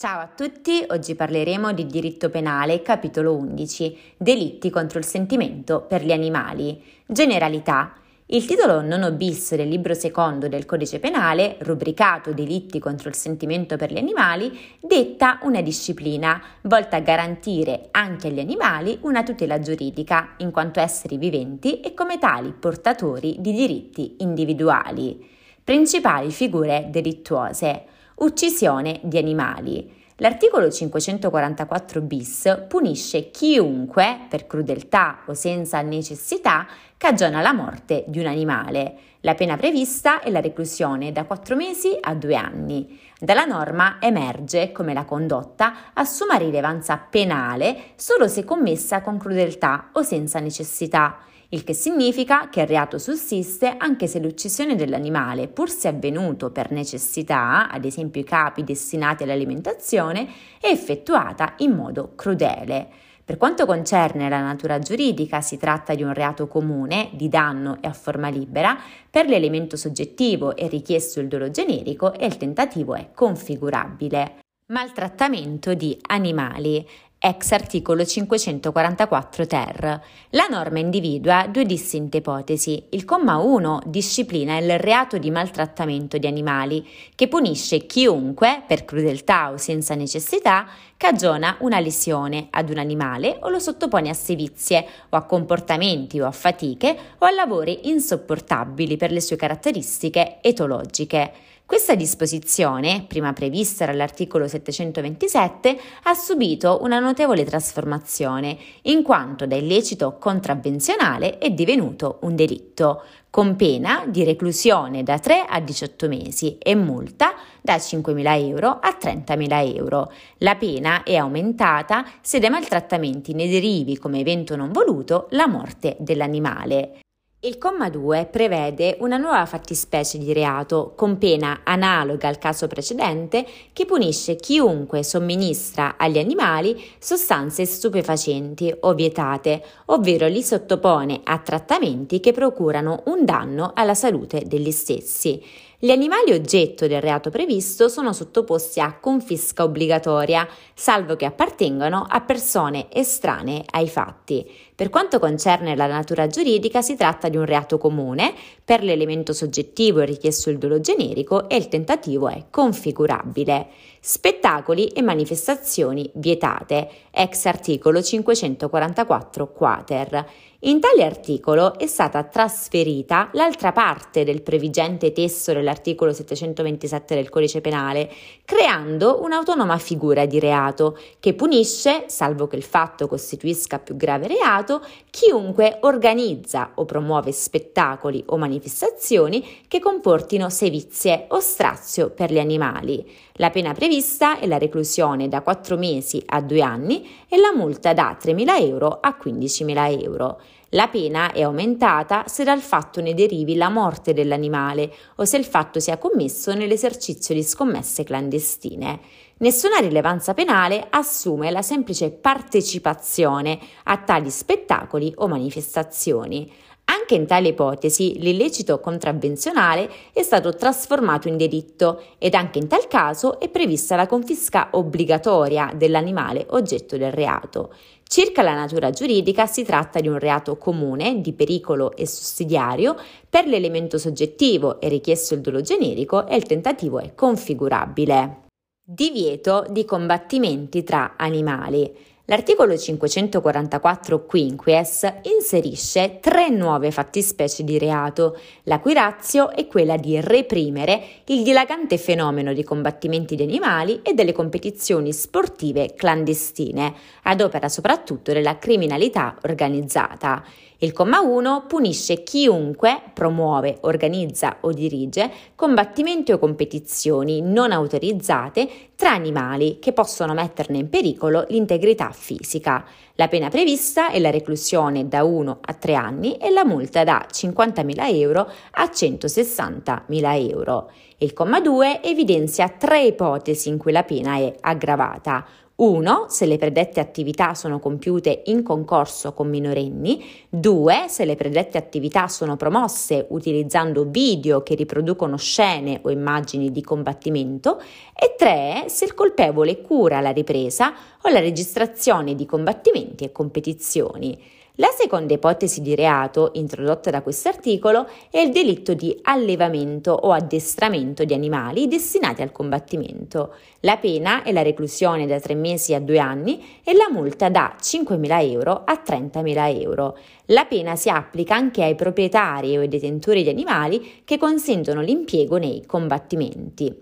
Ciao a tutti, oggi parleremo di diritto penale, capitolo 11, delitti contro il sentimento per gli animali. Generalità. Il titolo nono bis del libro secondo del codice penale, rubricato Delitti contro il sentimento per gli animali, detta una disciplina volta a garantire anche agli animali una tutela giuridica, in quanto esseri viventi e come tali portatori di diritti individuali. Principali figure delittuose uccisione di animali. L'articolo 544 bis punisce chiunque, per crudeltà o senza necessità, cagiona la morte di un animale. La pena prevista è la reclusione da 4 mesi a 2 anni. Dalla norma emerge come la condotta assuma rilevanza penale solo se commessa con crudeltà o senza necessità il che significa che il reato sussiste anche se l'uccisione dell'animale, pur se avvenuto per necessità, ad esempio i capi destinati all'alimentazione, è effettuata in modo crudele. Per quanto concerne la natura giuridica, si tratta di un reato comune, di danno e a forma libera, per l'elemento soggettivo è richiesto il dolo generico e il tentativo è configurabile. Maltrattamento di animali ex articolo 544 ter. La norma individua due distinte ipotesi. Il comma 1 disciplina il reato di maltrattamento di animali, che punisce chiunque, per crudeltà o senza necessità, cagiona una lesione ad un animale o lo sottopone a sevizie o a comportamenti o a fatiche o a lavori insopportabili per le sue caratteristiche etologiche. Questa disposizione, prima prevista dall'articolo 727, ha subito una notevole trasformazione, in quanto da illecito contravvenzionale è divenuto un delitto, con pena di reclusione da 3 a 18 mesi e multa da 5.000 euro a 30.000 euro. La pena è aumentata se dai maltrattamenti ne derivi come evento non voluto la morte dell'animale. Il comma 2 prevede una nuova fattispecie di reato con pena analoga al caso precedente che punisce chiunque somministra agli animali sostanze stupefacenti o vietate, ovvero li sottopone a trattamenti che procurano un danno alla salute degli stessi. Gli animali oggetto del reato previsto sono sottoposti a confisca obbligatoria, salvo che appartengano a persone estranee ai fatti. Per quanto concerne la natura giuridica, si tratta di un reato comune, per l'elemento soggettivo è richiesto il dolo generico e il tentativo è configurabile. Spettacoli e manifestazioni vietate, ex articolo 544 quater. In tale articolo è stata trasferita l'altra parte del previgente testo dell'articolo 727 del Codice Penale, creando un'autonoma figura di reato che punisce, salvo che il fatto costituisca più grave reato, chiunque organizza o promuove spettacoli o manifestazioni che comportino sevizie o strazio per gli animali. La pena prevista è la reclusione da 4 mesi a 2 anni e la multa da 3.000 euro a 15.000 euro. La pena è aumentata se dal fatto ne derivi la morte dell'animale o se il fatto sia commesso nell'esercizio di scommesse clandestine. Nessuna rilevanza penale assume la semplice partecipazione a tali spettacoli o manifestazioni. Anche in tale ipotesi l'illecito contravvenzionale è stato trasformato in delitto ed anche in tal caso è prevista la confisca obbligatoria dell'animale oggetto del reato. Circa la natura giuridica si tratta di un reato comune, di pericolo e sussidiario, per l'elemento soggettivo è richiesto il dolo generico e il tentativo è configurabile. Divieto di combattimenti tra animali. L'articolo 544 quinquies inserisce tre nuove fattispecie di reato, la cui razio è quella di reprimere il dilagante fenomeno di combattimenti di animali e delle competizioni sportive clandestine, ad opera soprattutto della criminalità organizzata. Il comma 1 punisce chiunque promuove, organizza o dirige combattimenti o competizioni non autorizzate tra animali che possono metterne in pericolo l'integrità fisica. La pena prevista è la reclusione da 1 a 3 anni e la multa da 50.000 euro a 160.000 euro. Il comma 2 evidenzia tre ipotesi in cui la pena è aggravata 1. Se le predette attività sono compiute in concorso con minorenni. 2. Se le predette attività sono promosse utilizzando video che riproducono scene o immagini di combattimento. E 3. Se il colpevole cura la ripresa o la registrazione di combattimenti e competizioni. La seconda ipotesi di reato introdotta da questo articolo è il delitto di allevamento o addestramento di animali destinati al combattimento. La pena è la reclusione da tre mesi a due anni e la multa da 5.000 euro a 30.000 euro. La pena si applica anche ai proprietari o ai detentori di animali che consentono l'impiego nei combattimenti.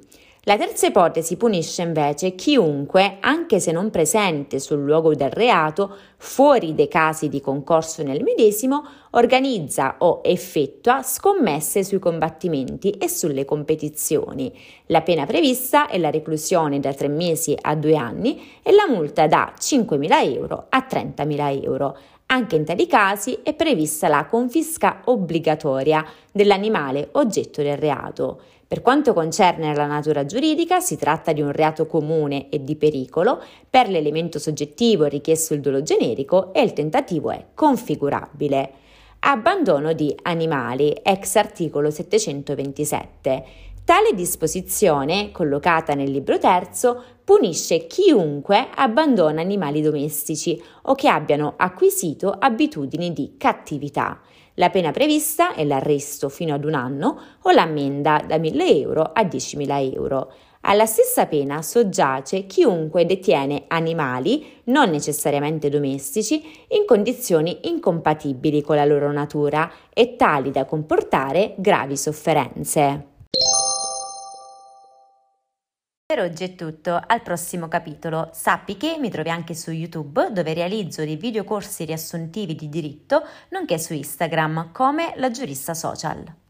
La terza ipotesi punisce invece chiunque, anche se non presente sul luogo del reato, fuori dei casi di concorso nel medesimo, organizza o effettua scommesse sui combattimenti e sulle competizioni. La pena prevista è la reclusione da tre mesi a due anni e la multa da 5.000 euro a 30.000 euro. Anche in tali casi è prevista la confisca obbligatoria dell'animale oggetto del reato. Per quanto concerne la natura giuridica, si tratta di un reato comune e di pericolo, per l'elemento soggettivo è richiesto il dolo generico e il tentativo è configurabile. Abbandono di animali, ex articolo 727. Tale disposizione, collocata nel libro terzo, punisce chiunque abbandona animali domestici o che abbiano acquisito abitudini di cattività. La pena prevista è l'arresto fino ad un anno o l'ammenda da 1.000 euro a 10.000 euro. Alla stessa pena soggiace chiunque detiene animali, non necessariamente domestici, in condizioni incompatibili con la loro natura e tali da comportare gravi sofferenze. Per oggi è tutto, al prossimo capitolo. Sappi che mi trovi anche su YouTube dove realizzo dei videocorsi riassuntivi di diritto, nonché su Instagram come la giurista social.